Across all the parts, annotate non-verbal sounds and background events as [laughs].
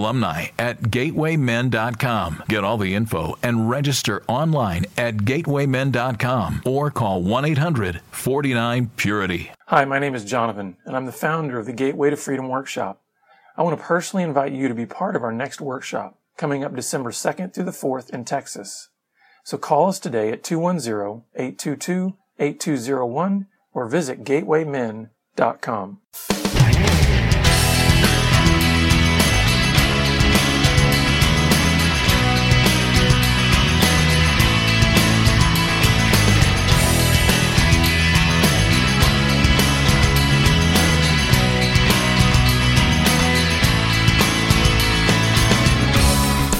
alumni at gatewaymen.com. Get all the info and register online at gatewaymen.com or call 1 800 49 Purity. Hi, my name is Jonathan, and I'm the founder of the Gateway to Freedom Workshop. I want to personally invite you to be part of our next workshop coming up December 2nd through the 4th in Texas. So call us today at 210 822 8201 or visit gatewaymen.com.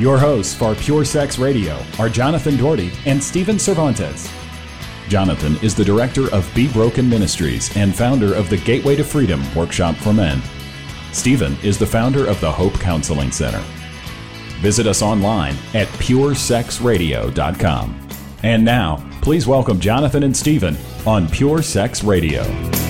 Your hosts for Pure Sex Radio are Jonathan Daugherty and Stephen Cervantes. Jonathan is the director of Be Broken Ministries and founder of the Gateway to Freedom Workshop for Men. Stephen is the founder of the Hope Counseling Center. Visit us online at puresexradio.com. And now, please welcome Jonathan and Stephen on Pure Sex Radio.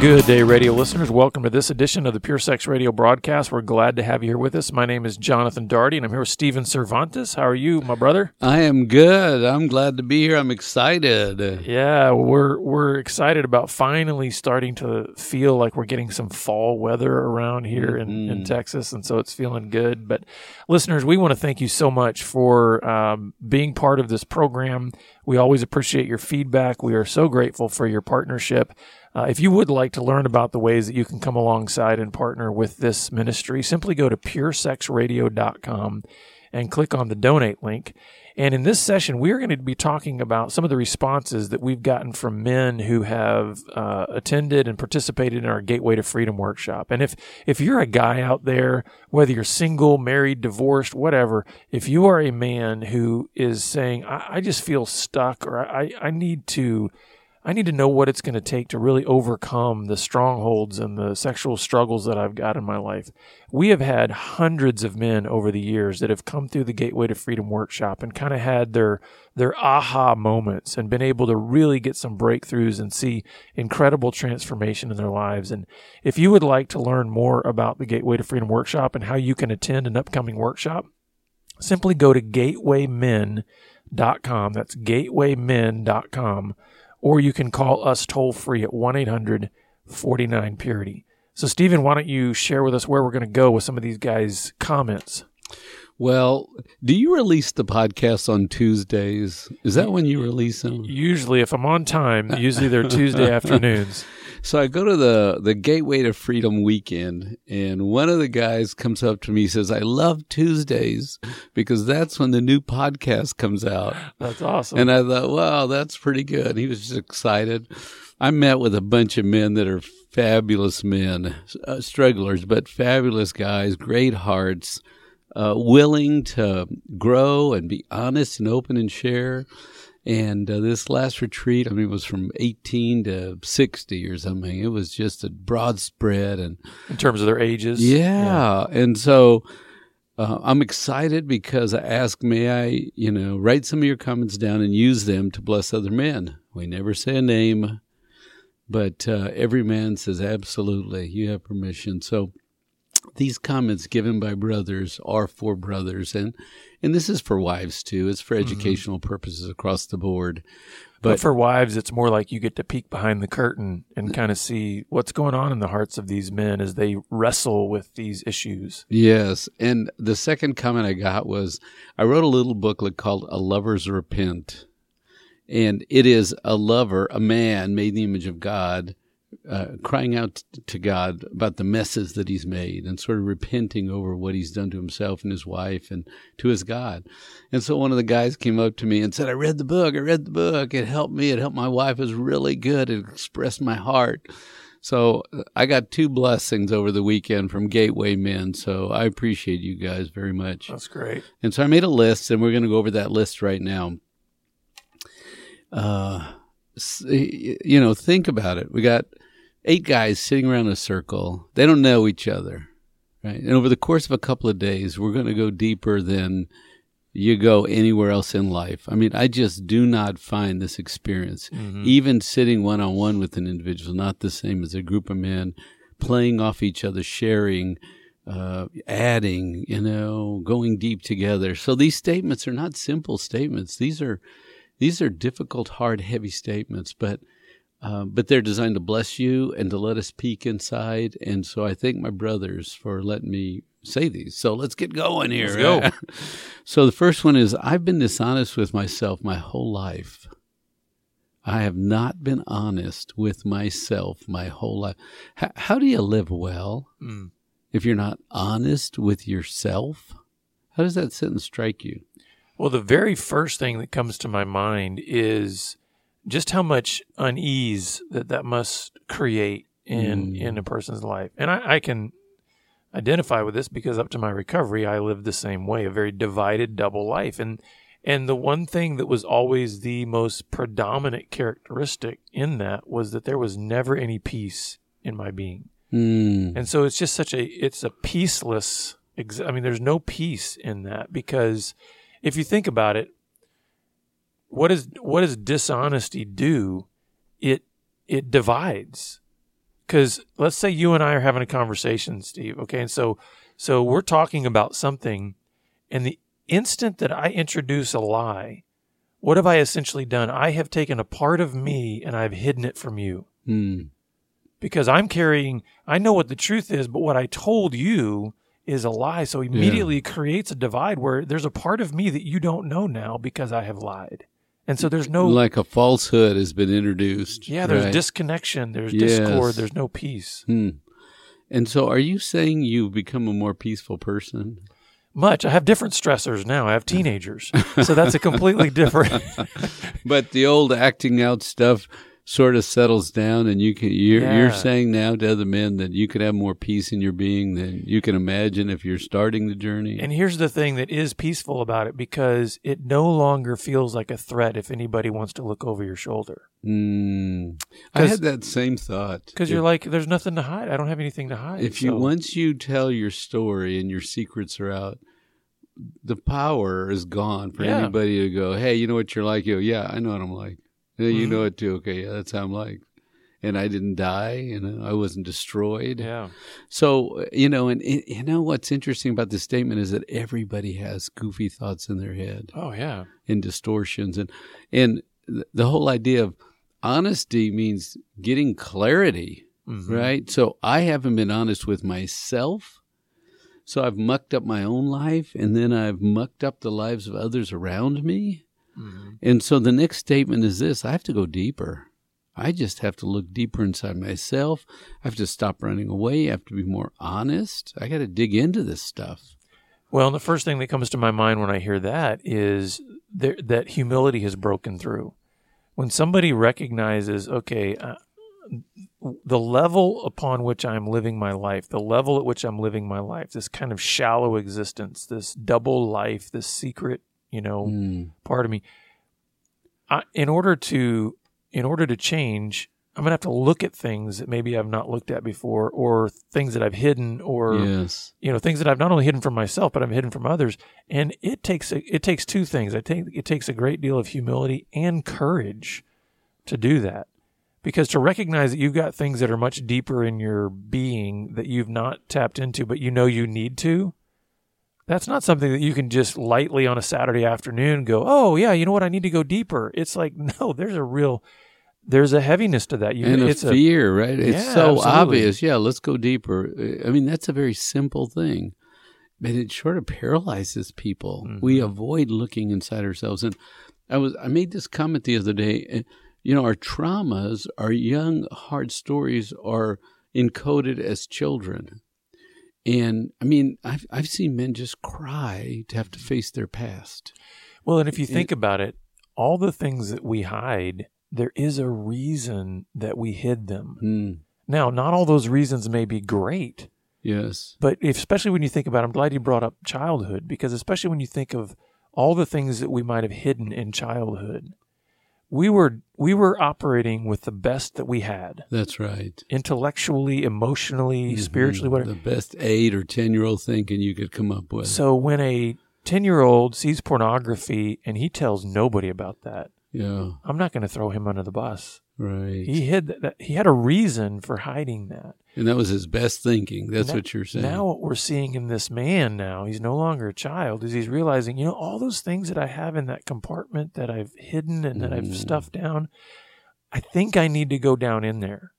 Good day, radio listeners. Welcome to this edition of the Pure Sex Radio broadcast. We're glad to have you here with us. My name is Jonathan Daugherty, and I'm here with Stephen Cervantes. How are you, my brother? I am good. I'm glad to be here. I'm excited. Yeah, we're we're excited about finally starting to feel like we're getting some fall weather around here in, Mm-hmm. in Texas, and so it's feeling good. But listeners, we want to thank you so much for um, being part of this program. We always appreciate your feedback. We are so grateful for your partnership. Uh, if you would like to learn about the ways that you can come alongside and partner with this ministry, simply go to puresexradio.com and click on the donate link. And in this session, we are going to be talking about some of the responses that we've gotten from men who have uh, attended and participated in our Gateway to Freedom workshop. And if if you're a guy out there, whether you're single, married, divorced, whatever, if you are a man who is saying, "I, I just feel stuck," or "I I need to." I need to know what it's going to take to really overcome the strongholds and the sexual struggles that I've got in my life. We have had hundreds of men over the years that have come through the Gateway to Freedom workshop and kind of had their their aha moments and been able to really get some breakthroughs and see incredible transformation in their lives. And if you would like to learn more about the Gateway to Freedom workshop and how you can attend an upcoming workshop, simply go to gatewaymen.com. That's gatewaymen.com or you can call us toll free at 1 800 49 Purity. So, Stephen, why don't you share with us where we're going to go with some of these guys' comments? Well, do you release the podcast on Tuesdays? Is that when you release them? Usually, if I'm on time, usually they're Tuesday [laughs] afternoons. So I go to the the Gateway to Freedom weekend, and one of the guys comes up to me and says, "I love Tuesdays because that's when the new podcast comes out." That's awesome. And I thought, "Wow, that's pretty good." He was just excited. I met with a bunch of men that are fabulous men, uh, strugglers, but fabulous guys, great hearts, uh, willing to grow and be honest and open and share. And uh, this last retreat, I mean, it was from 18 to 60 or something. It was just a broad spread and in terms of their ages. yeah. And so uh, I'm excited because I asked, may I, you know, write some of your comments down and use them to bless other men? We never say a name, but uh, every man says, absolutely, you have permission. So these comments given by brothers are for brothers, and and this is for wives too. It's for mm-hmm. educational purposes across the board. But, But- for wives, it's more like you get to peek behind the curtain and kind of see what's going on in the hearts of these men as they wrestle with these issues. Yes. And the second comment I got was I wrote a little booklet called A Lover's Repent. And it is a lover, a man made in the image of God, uh, crying out to God about the messes that he's made and sort of repenting over what he's done to himself and his wife and to his God. And so one of the guys came up to me and said, I read the book. I read the book. It helped me. It helped my wife. It was really good. It expressed my heart. So I got two blessings over the weekend from Gateway Men. So I appreciate you guys very much. That's great. And so I made a list, and we're going to go over that list right now. Uh, you know, think about it. We got eight guys sitting around a circle. They don't know each other, right? And over the course of a couple of days, we're going to go deeper than you go anywhere else in life. I mean, I just do not find this experience, even sitting one on one with an individual, not the same as a group of men playing off each other, sharing, uh, adding, you know, going deep together. So these statements are not simple statements. These are these are difficult, hard, heavy statements, but uh, but they're designed to bless you and to let us peek inside. And so I thank my brothers for letting me say these. So let's get going here. Let's go. [laughs] so the first one is I've been dishonest with myself my whole life. I have not been honest with myself my whole life. H- how do you live well Mm. if you're not honest with yourself? How does that sentence strike you? Well, the very first thing that comes to my mind is just how much unease that that must create in Mm. in a person's life, and I, I can identify with this because up to my recovery, I lived the same way, a very divided double life, and and the one thing that was always the most predominant characteristic in that was that there was never any peace in my being. Mm. And so it's just such a it's a peaceless ex- I mean there's no peace in that because if you think about it what is what does dishonesty do? It it divides. Cuz let's say you and I are having a conversation, Steve, okay? And so so we're talking about something and the instant that I introduce a lie, what have I essentially done? I have taken a part of me and I've hidden it from you Mm. because I'm carrying, I know what the truth is, but what I told you is a lie. So immediately it creates a divide where there's a part of me that you don't know now because I have lied. And so there's no, like a falsehood has been introduced. yeah, there's right? disconnection, there's Yes. discord, there's no peace. Hmm. And so, are you saying you've become a more peaceful person? Much. I have different stressors now. I have teenagers. so that's a completely [laughs] different. But the old acting out stuff sort of settles down, and you can. You're, you're saying now to other men that you could have more peace in your being than you can imagine if you're starting the journey. And here's the thing that is peaceful about it because it no longer feels like a threat if anybody wants to look over your shoulder. Mm. I had that same thought. Because you're like, there's nothing to hide. I don't have anything to hide. if you So- once you tell your story and your secrets are out the power is gone for Yeah. anybody to go hey you know what you're like you go, yeah i know what i'm like you Mhm. know it too okay yeah that's how i'm like and i didn't die you know i wasn't destroyed Yeah. so you know and and you know what's interesting about this statement is that everybody has goofy thoughts in their head Oh, yeah. and distortions and and the whole idea of honesty means getting clarity Mhm. right? So I haven't been honest with myself. So I've mucked up my own life and then I've mucked up the lives of others around me. Mhm. And so the next statement is this I have to go deeper. I just have to look deeper inside myself. I have to stop running away. I have to be more honest. I got to dig into this stuff. Well, and the first thing that comes to my mind when I hear that is there, that humility has broken through. When somebody recognizes, okay, uh, the level upon which I'm living my life, the level at which I'm living my life, this kind of shallow existence, this double life, this secret, you know, Mm. part of me. I, in order to in order to change, I'm gonna have to look at things that maybe I've not looked at before, or things that I've hidden, or Yes. you know things that I've not only hidden from myself, but I've hidden from others. And it takes a, it takes two things. I think it takes a great deal of humility and courage to do that, Because to recognize that you've got things that are much deeper in your being that you've not tapped into, but you know you need to, that's not something that you can just lightly on a Saturday afternoon go, oh, yeah, you know what? I need to go deeper. It's like, [laughs] no, there's a real, there's a heaviness to that. You, and a it's fear, right? It's Yeah, so absolutely. obvious. Yeah, let's go deeper. I mean, that's a very simple thing, but it sort of paralyzes people. Mm-hmm. We avoid looking inside ourselves. And I was I made this comment the other day. eh, You know, our traumas, our young hard stories are encoded as children. And I mean, I've I've seen men just cry to have to face their past. Well, and if you think about it, all the things that we hide, there is a reason that we hid them. Hmm. Now, not all those reasons may be great, Yes. but if, especially when you think about, I'm glad you brought up childhood because especially when you think of all the things that we might have hidden in childhood, we were we were operating with the best that we had, That's right. intellectually, emotionally, spiritually, Mhm. whatever. The best eight or ten year old thinking you could come up with. So when a 10 year old sees pornography and he tells nobody about that, yeah, I'm not going to throw him under the bus. right. He hid that. He had a reason for hiding that. And that was his best thinking. That's Now- what you're saying. Now, what we're seeing in this man now, he's no longer a child, is he's realizing, you know, all those things that I have in that compartment that I've hidden and that I've Mhm. stuffed down, I think I need to go down in there.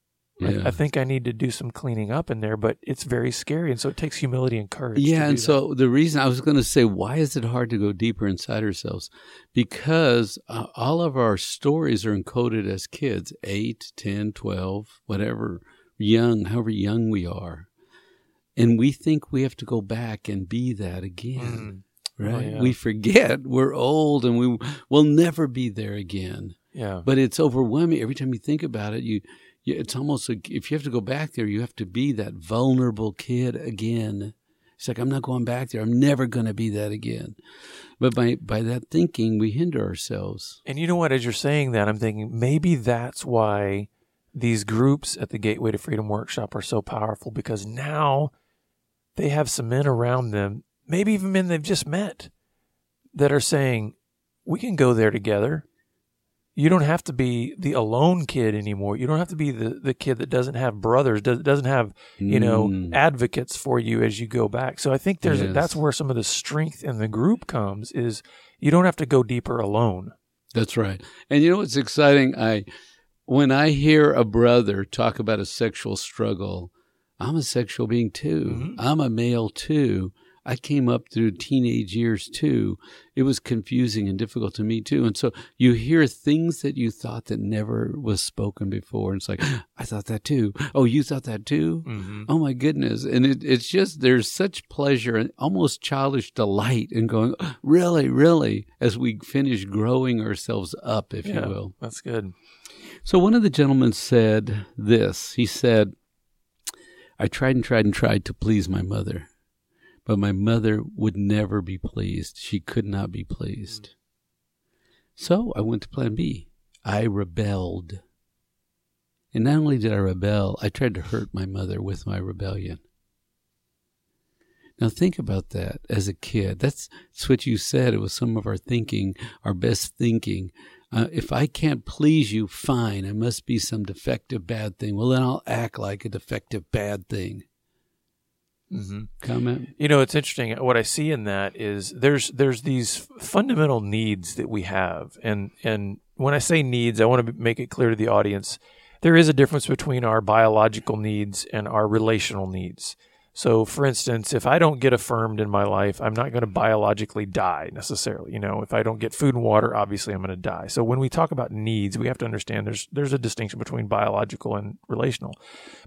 I- Yeah. I, think I need to do some cleaning up in there, but it's very scary. And so it takes humility and courage. yeah, and that. so the reason I was going to say, why is it hard to go deeper inside ourselves? Because uh, all of our stories are encoded as kids 8, 10, 12, whatever, young, however young we are. And we think we have to go back and be that again. Mm. Right? Oh, yeah. We forget we're old and we will never be there again. yeah. But it's overwhelming. Every time you think about it, you, you it's almost like if you have to go back there, you have to be that vulnerable kid again. It's like I'm not going back there. I'm never going to be that again. But by by that thinking, we hinder ourselves. And you know what? As you're saying that, I'm thinking maybe that's why these groups at the Gateway to Freedom Workshop are so powerful because now they have some men around them, maybe even men they've just met, that are saying, we can go there together. You don't have to be the alone kid anymore. You don't have to be the, the kid that doesn't have brothers, does, doesn't have, you know, Mm. advocates for you as you go back. So I think there's Yes. that's where some of the strength in the group comes is you don't have to go deeper alone. That's right. And you know what's exciting? I when I hear a brother talk about a sexual struggle, I'm a sexual being too. Mhm. I'm a male too. I came up through teenage years too. It was confusing and difficult to me too. And so you hear things that you thought that never was spoken before. And it's like, [gasps] I thought that too. Oh, you thought that too? Mm-hmm. Oh my goodness. And it, it's just, there's such pleasure and almost childish delight in going, [gasps] really, really, as we finish growing ourselves up, if you will. That's good. So one of the gentlemen said this. He said, I tried and tried and tried to please my mother, but my mother would never be pleased. She could not be pleased. So I went to plan B. I rebelled. And not only did I rebel, I tried to hurt my mother with my rebellion. Now think about that as a kid. That's, that's what you said. It was some of our thinking, our best thinking. Uh, if I can't please you, fine. I must be some defective bad thing. Well, then I'll act like a defective bad thing. Mm-hmm. Comment? You know, it's interesting. What I see in that is there's there's these fundamental needs that we have, and and when I say needs, I want to make it clear to the audience there is a difference between our biological needs and our relational needs. So, for instance, if I don't get affirmed in my life, I'm not going to biologically die necessarily. You know, if I don't get food and water, obviously I'm going to die. So, when we talk about needs, we have to understand there's there's a distinction between biological and relational,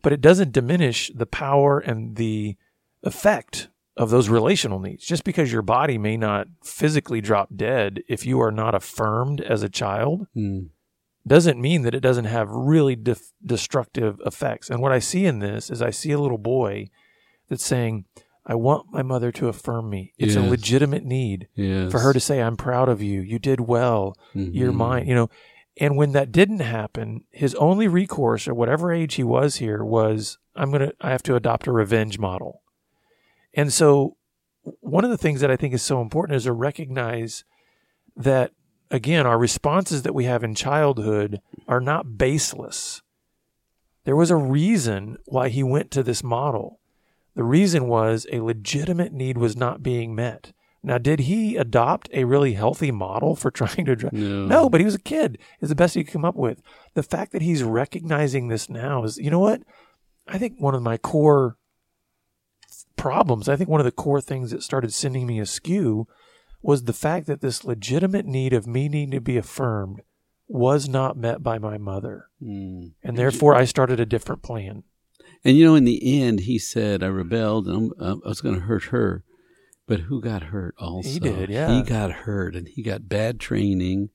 but it doesn't diminish the power and the effect of those relational needs. Just because your body may not physically drop dead if you are not affirmed as a child Hmm. doesn't mean that it doesn't have really def- destructive effects. And what I see in this is I see a little boy that's saying, I want my mother to affirm me. It's a legitimate need Yes. for her to say, I'm proud of you. You did well. You're Mhm. mine. You know, and when that didn't happen, his only recourse at whatever age he was here was, I'm going to, I have to adopt a revenge model. And so one of the things that I think is so important is to recognize that again, our responses that we have in childhood are not baseless. There was a reason why he went to this model. The reason was a legitimate need was not being met. Now, did he adopt a really healthy model for [laughs] trying to address? No. no, but he was a kid. Is the best he could come up with. The fact that he's recognizing this now is, you know what? I think one of my core problems, I think one of the core things that started sending me askew was the fact that this legitimate need of me needing to be affirmed was not met by my mother. Mm. And therefore, I started a different plan. And you know, in the end, he said, "I rebelled, and I'm, I was going to hurt her." But who got hurt? Also, He did, yeah. He got hurt, and he got bad training.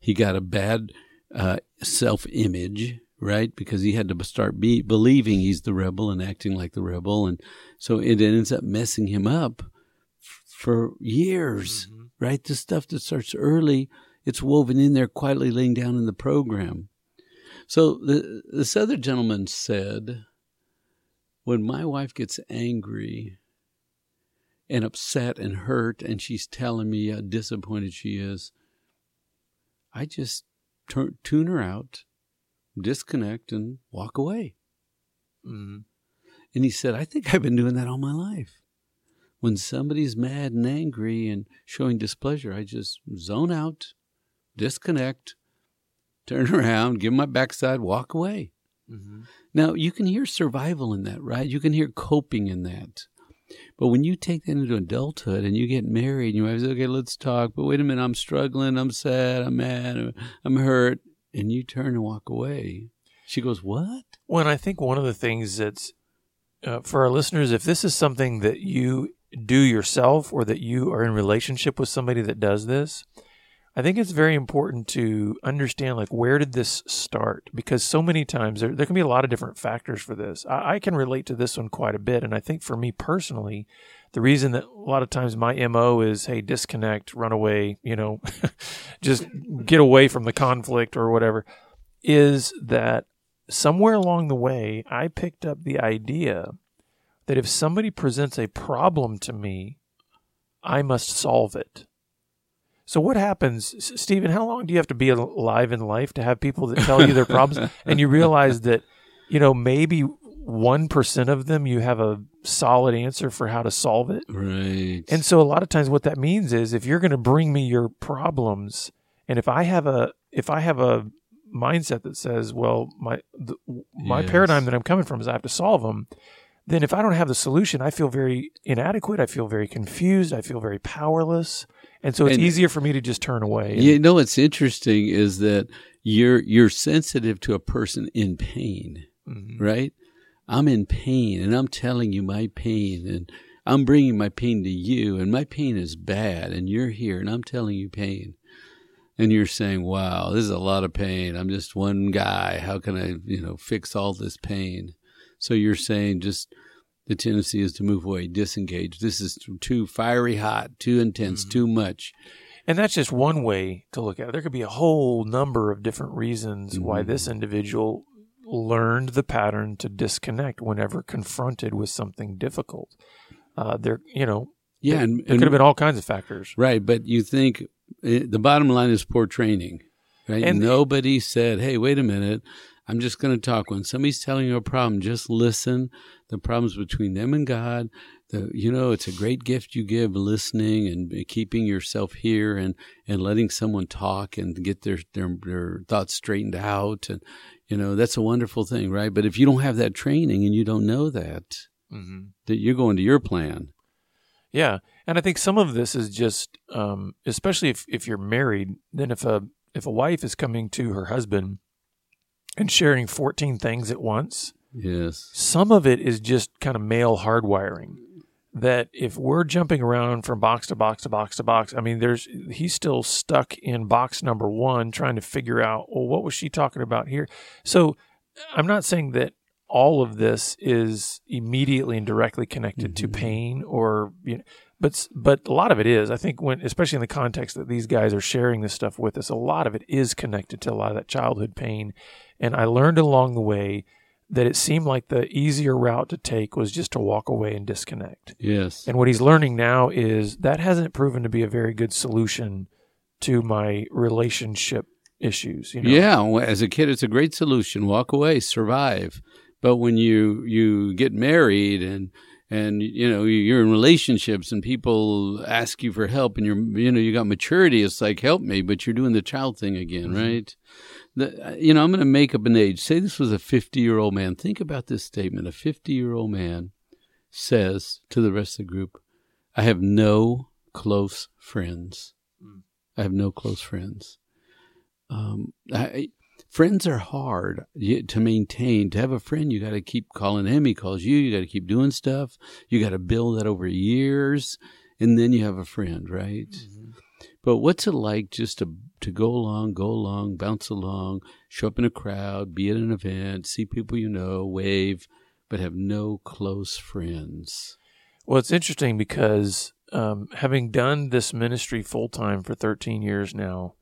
He got a bad uh, self-image, right? Because he had to start be, believing he's the rebel and acting like the rebel, and so it ends up messing him up f- for years, Mm-hmm. right? The stuff that starts early, it's woven in there, quietly laying down in the program. So the this other gentleman said, when my wife gets angry and upset and hurt, and she's telling me how disappointed she is, I just turn, tune her out, disconnect, and walk away. Mhm. And he said, I think I've been doing that all my life. When somebody's mad and angry and showing displeasure, I just zone out, disconnect, turn [laughs] around, give my backside, walk away. Mhm. Now, you can hear survival in that, right? You can hear coping in that. But when you take that into adulthood and you get married, and your wife says, okay, let's talk. But wait a minute, I'm struggling, I'm sad, I'm mad, I'm hurt. And you turn and walk away. She goes, what? Well, I think one of the things that's uh, for our listeners, if this is something that you do yourself or that you are in relationship with somebody that does this, I think it's very important to understand like where did this start? Because so many times there, there can be a lot of different factors for this. I, I can relate to this one quite a bit. And I think for me personally, the reason that a lot of times my MO is, hey, disconnect, run away, you know, [laughs] just get away from the conflict or whatever, is that somewhere along the way, I picked up the idea that if somebody presents a problem to me, I must solve it. So what happens, Stephen? How long do you have to be alive in life to have people that tell you their problems, [laughs] and you realize that, you know, maybe one percent of them you have a solid answer for how to solve it, Right. and so a lot of times what that means is if you're going to bring me your problems and if I have a if I have a mindset that says, well, my the, my Yes. paradigm that I'm coming from is I have to solve them, then if I don't have the solution, I feel very inadequate, I feel very confused, I feel very powerless. And so it's And- easier for me to just turn away. You know what's interesting is that you're you're sensitive to a person in pain, Mhm. right? I'm in pain and I'm telling you my pain and I'm bringing my pain to you and my pain is bad and you're here and I'm telling you pain. And you're saying, "Wow, this is a lot of pain. I'm just one guy. How can I, you know, fix all this pain?" So you're saying just the tendency is to move away, disengage. This is too fiery hot, too intense, too much. And that's just one way to look at it. There could be a whole number of different reasons why this Mm-hmm. individual learned the pattern to disconnect whenever confronted with something difficult. Uh, there, you know, Yeah, there, and, there could have been all kinds of factors. Right, but you think eh, the bottom line is poor training, right? And- Nobody said, "Hey, wait a minute, I'm just going to talk." When somebody's telling you a problem, just listen. The problem's between them and God. The, you know, it's a great gift you give, listening and keeping yourself here, and and letting someone talk and get their their, their thoughts straightened out, and you know that's a wonderful thing, right? But if you don't have that training and you don't know that, Mm-hmm. that you're going to your plan. Yeah, and I think some of this is just, um, especially if if you're married, then if a if a wife is coming to her husband and sharing 14 things at once, Yes. some of it is just kind of male hardwiring. That if we're jumping around from box to box to box to box i mean there's he's still stuck in box number one trying to figure out well what was she talking about here? So i'm not saying that all of this is immediately and directly connected to mm-hmm. pain or you know but but a lot of it is. I think when especially in the context that these guys are sharing this stuff with us a lot of it is connected to a lot of that childhood pain and i learned along the way that it seemed like the easier route to take was just to walk away and disconnect. Yes. And what he's learning now is that hasn't proven to be a very good solution to my relationship issues. You know? Yeah, as a kid, it's a great solution. Walk away, survive. But when you you get married and and you know you're in relationships and people ask you for help and you're you know you got maturity it's like help me but you're doing the child thing again mm-hmm. right the, you know i'm going to make up an age say this was a 50 year old man think about this statement a 50 year old man says to the rest of the group i have no close friends mm. i have no close friends um, I, friends are hard to maintain. To have a friend, you got to keep calling him. He calls you. You got to keep doing stuff. You got to build that over years, and then you have a friend, right? Mm-hmm. But what's it like just to to go along, go along, bounce along, show up in a crowd, be at an event, see people you know, wave, but have no close friends? Well, it's interesting because um, having done this ministry full time for 13 years now,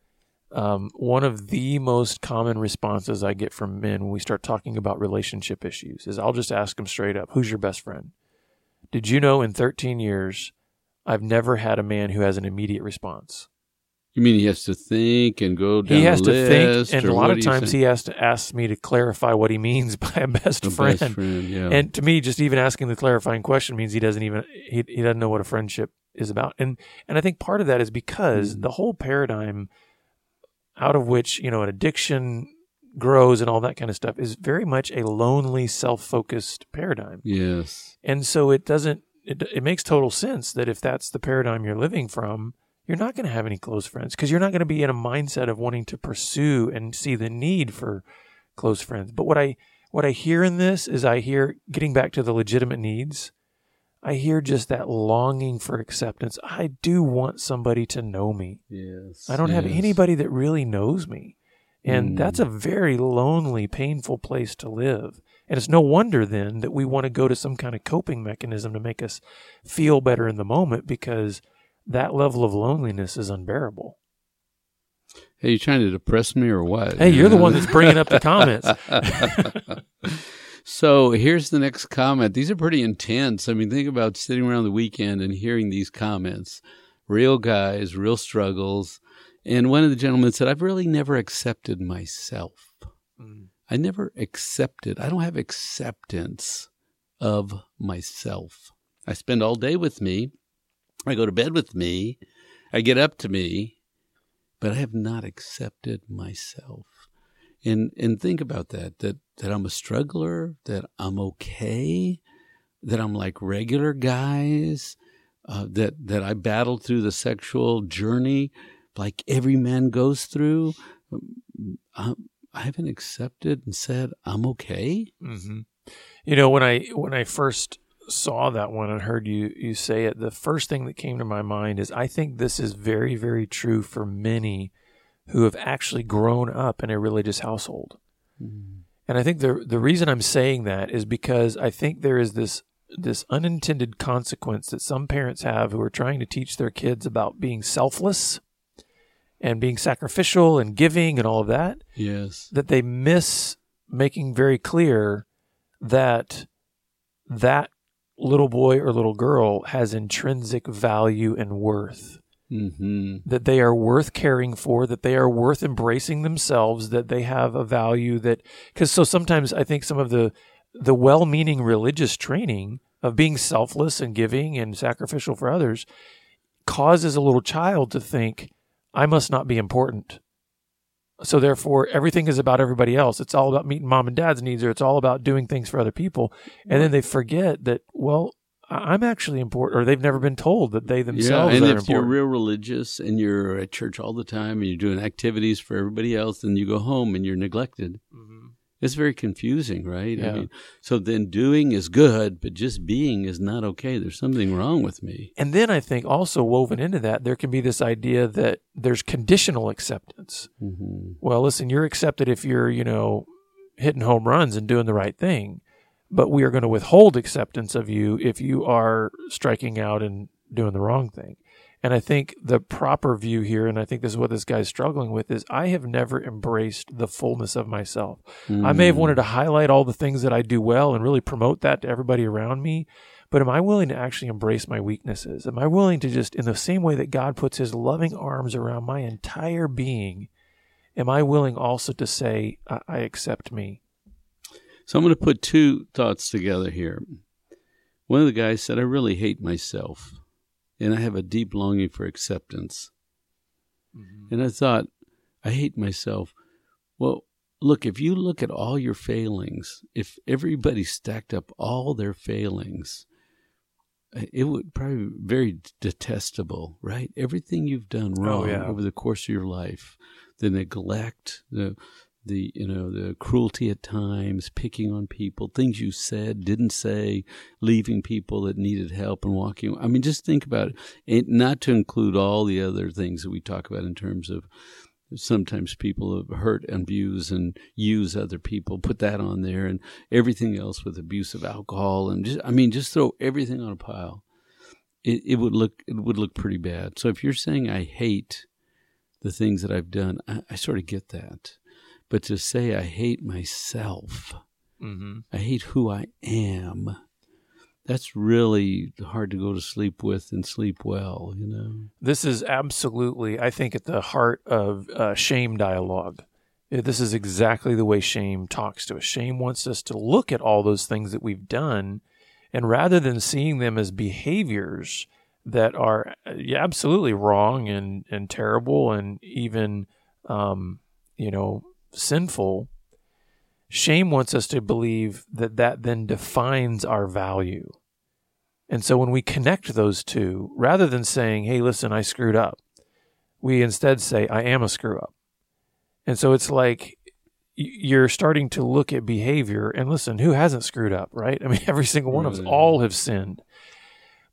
um, one of the most common responses I get from men when we start talking about relationship issues is I'll just ask them straight up, Who's your best friend? Did you know in 13 years, I've never had a man who has an immediate response? You mean he has to think and go down He has to think, and a lot of times he has to ask me to clarify what he means [laughs] by a best a friend. Best friend yeah. And to me, just even asking the clarifying question means he doesn't even he, he doesn't know what a friendship is about. And and I think part of that is because mm. the whole paradigm out of which, you know, an addiction grows and all that kind of stuff is very much a lonely, self focused paradigm. Yes. And so it doesn't, it, it makes total sense that if that's the paradigm you're living from, you're not going to have any close friends because you're not going to be in a mindset of wanting to pursue and see the need for close friends. But what I, what I hear in this is I hear getting back to the legitimate needs I hear just that longing for acceptance. I do want somebody to know me. Yes. I don't yes. have anybody that really knows me. And mm. that's a very lonely, painful place to live. And it's no wonder then that we want to go to some kind of coping mechanism to make us feel better in the moment because that level of loneliness is unbearable. Hey, you trying to depress me or what? Hey, you're the one that's bringing up the comments. [laughs] So here's the next comment. These are pretty intense. I mean, think about sitting around the weekend and hearing these comments. Real guys, real struggles. And one of the gentlemen said, I've really never accepted myself. Mm. I never accepted, I don't have acceptance of myself. I spend all day with me. I go to bed with me. I get up to me, but I have not accepted myself and and think about that that that I'm a struggler, that I'm okay, that I'm like regular guys, uh, that that I battled through the sexual journey like every man goes through. Um, I, haven't accepted and said I'm okay. Mm-hmm. You know when I when I first saw that one and heard you you say it, the first thing that came to my mind is I think this is very very true for many who have actually grown up in a religious household. Mm. And I think the the reason I'm saying that is because I think there is this this unintended consequence that some parents have who are trying to teach their kids about being selfless and being sacrificial and giving and all of that. Yes. That they miss making very clear that that little boy or little girl has intrinsic value and worth. Mm-hmm. That they are worth caring for, that they are worth embracing themselves, that they have a value that, because so sometimes I think some of the, the well meaning religious training of being selfless and giving and sacrificial for others causes a little child to think, I must not be important. So therefore, everything is about everybody else. It's all about meeting mom and dad's needs, or it's all about doing things for other people. And then they forget that, well, I'm actually important, or they've never been told that they themselves are yeah, and if important. you're real religious and you're at church all the time and you're doing activities for everybody else, then you go home and you're neglected. Mm-hmm. It's very confusing, right? Yeah. I mean, so then doing is good, but just being is not okay. There's something wrong with me. And then I think also woven into that, there can be this idea that there's conditional acceptance. Mm-hmm. Well, listen, you're accepted if you're, you know, hitting home runs and doing the right thing but we are going to withhold acceptance of you if you are striking out and doing the wrong thing. And I think the proper view here, and I think this is what this guy's struggling with, is I have never embraced the fullness of myself. Mm. I may have wanted to highlight all the things that I do well and really promote that to everybody around me, but am I willing to actually embrace my weaknesses? Am I willing to just, in the same way that God puts his loving arms around my entire being, am I willing also to say, I, I accept me? So I'm going to put two thoughts together here. One of the guys said, I really hate myself, and I have a deep longing for acceptance. Mm-hmm. And I thought, I hate myself. Well, look, if you look at all your failings, if everybody stacked up all their failings, it would probably be very detestable, right? Everything you've done oh, wrong oh, yeah. over the course of your life, the neglect, the the you know the cruelty at times, picking on people, things you said, didn't say, leaving people that needed help and walking. I mean, just think about it, not to include all the other things that we talk about in terms of sometimes people hurt and abuse and use other people put that on there and everything else with abuse of alcohol and just i mean just throw everything on a pile. It, it would look it would look pretty bad. So if you're saying i hate the things that i've done i, I sort of get that but to say I hate myself, mm-hmm. I hate who I am, that's really hard to go to sleep with and sleep well, you know. This is absolutely, I think, at the heart of uh, shame dialogue. This is exactly the way shame talks to us. Shame wants us to look at all those things that we've done, and rather than seeing them as behaviors that are uh, absolutely wrong and, and terrible and even, um, you know, sinful, shame wants us to believe that that then defines our value. And so when we connect those two, rather than saying, hey, listen, I screwed up, we instead say, I am a screw up. And so it's like you're starting to look at behavior and listen, who hasn't screwed up, right? [laughs] I mean, every single one of us, all mm. have sinned.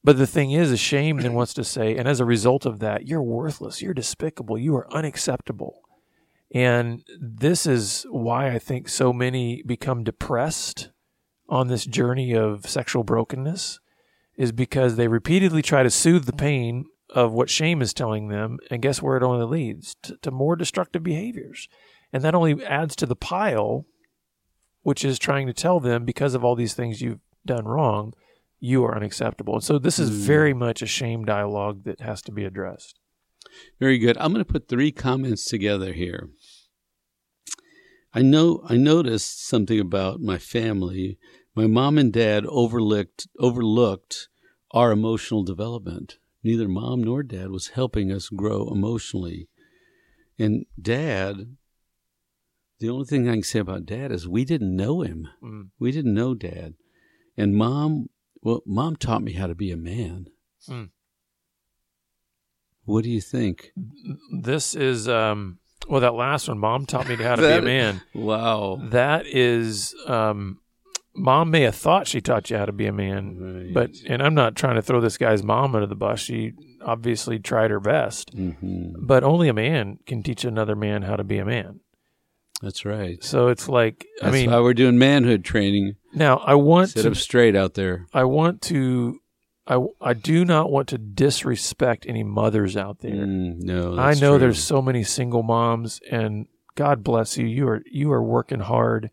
But the thing is, a shame then wants to say, and as a result of that, you're worthless, you're despicable, you are unacceptable. And this is why I think so many become depressed on this journey of sexual brokenness is because they repeatedly try to soothe the pain of what shame is telling them. And guess where it only leads? To, to more destructive behaviors. And that only adds to the pile, which is trying to tell them because of all these things you've done wrong, you are unacceptable. And so this is hmm. very much a shame dialogue that has to be addressed. Very good. I'm going to put three comments together here. I know I noticed something about my family. My mom and dad overlooked overlooked our emotional development. Neither mom nor dad was helping us grow emotionally. And dad, the only thing I can say about dad is we didn't know him. Mm. We didn't know dad. And mom, well, mom taught me how to be a man. Mm. What do you think? This is um, well, that last one, mom taught me how to that, be a man. Wow, that is. Um, mom may have thought she taught you how to be a man, right. but and I'm not trying to throw this guy's mom under the bus. She obviously tried her best, mm-hmm. but only a man can teach another man how to be a man. That's right. So it's like That's I mean, why we're doing manhood training. Now I want sit to, up straight out there. I want to I, I do not want to disrespect any mothers out there. Mm, no, I know true. there's so many single moms, and God bless you. You are you are working hard,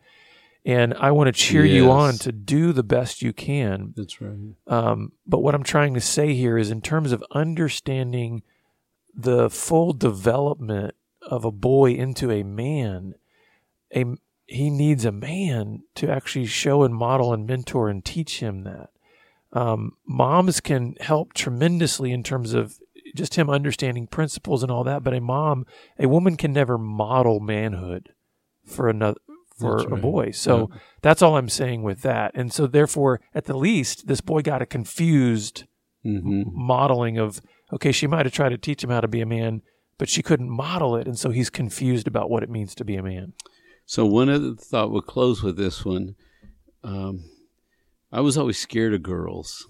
and I want to cheer yes. you on to do the best you can. That's right. Um, but what I'm trying to say here is, in terms of understanding the full development of a boy into a man, a he needs a man to actually show and model and mentor and teach him that. Um, moms can help tremendously in terms of just him understanding principles and all that. But a mom, a woman can never model manhood for another for right. a boy. So yeah. that's all I'm saying with that. And so therefore, at the least, this boy got a confused mm-hmm. modeling of okay, she might have tried to teach him how to be a man, but she couldn't model it, and so he's confused about what it means to be a man. So one other thought we'll close with this one. Um, I was always scared of girls.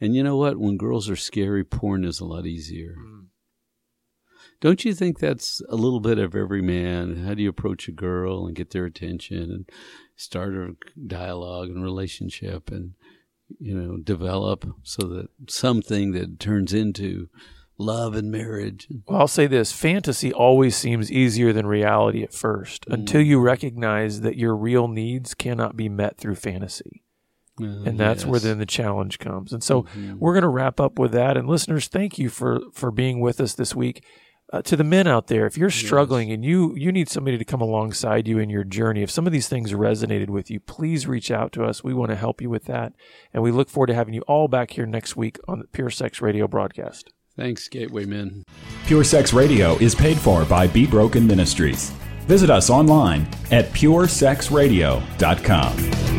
And you know what? When girls are scary, porn is a lot easier. Mm. Don't you think that's a little bit of every man? How do you approach a girl and get their attention and start a dialogue and relationship and, you know, develop so that something that turns into love and marriage. Well, I'll say this fantasy always seems easier than reality at first mm. until you recognize that your real needs cannot be met through fantasy. Uh, and that's yes. where then the challenge comes. And so mm-hmm. we're going to wrap up with that. And listeners, thank you for for being with us this week. Uh, to the men out there, if you're struggling yes. and you you need somebody to come alongside you in your journey, if some of these things resonated with you, please reach out to us. We want to help you with that, and we look forward to having you all back here next week on the Pure Sex Radio broadcast. Thanks, Gateway Men. Pure Sex Radio is paid for by Be Broken Ministries. Visit us online at puresexradio.com.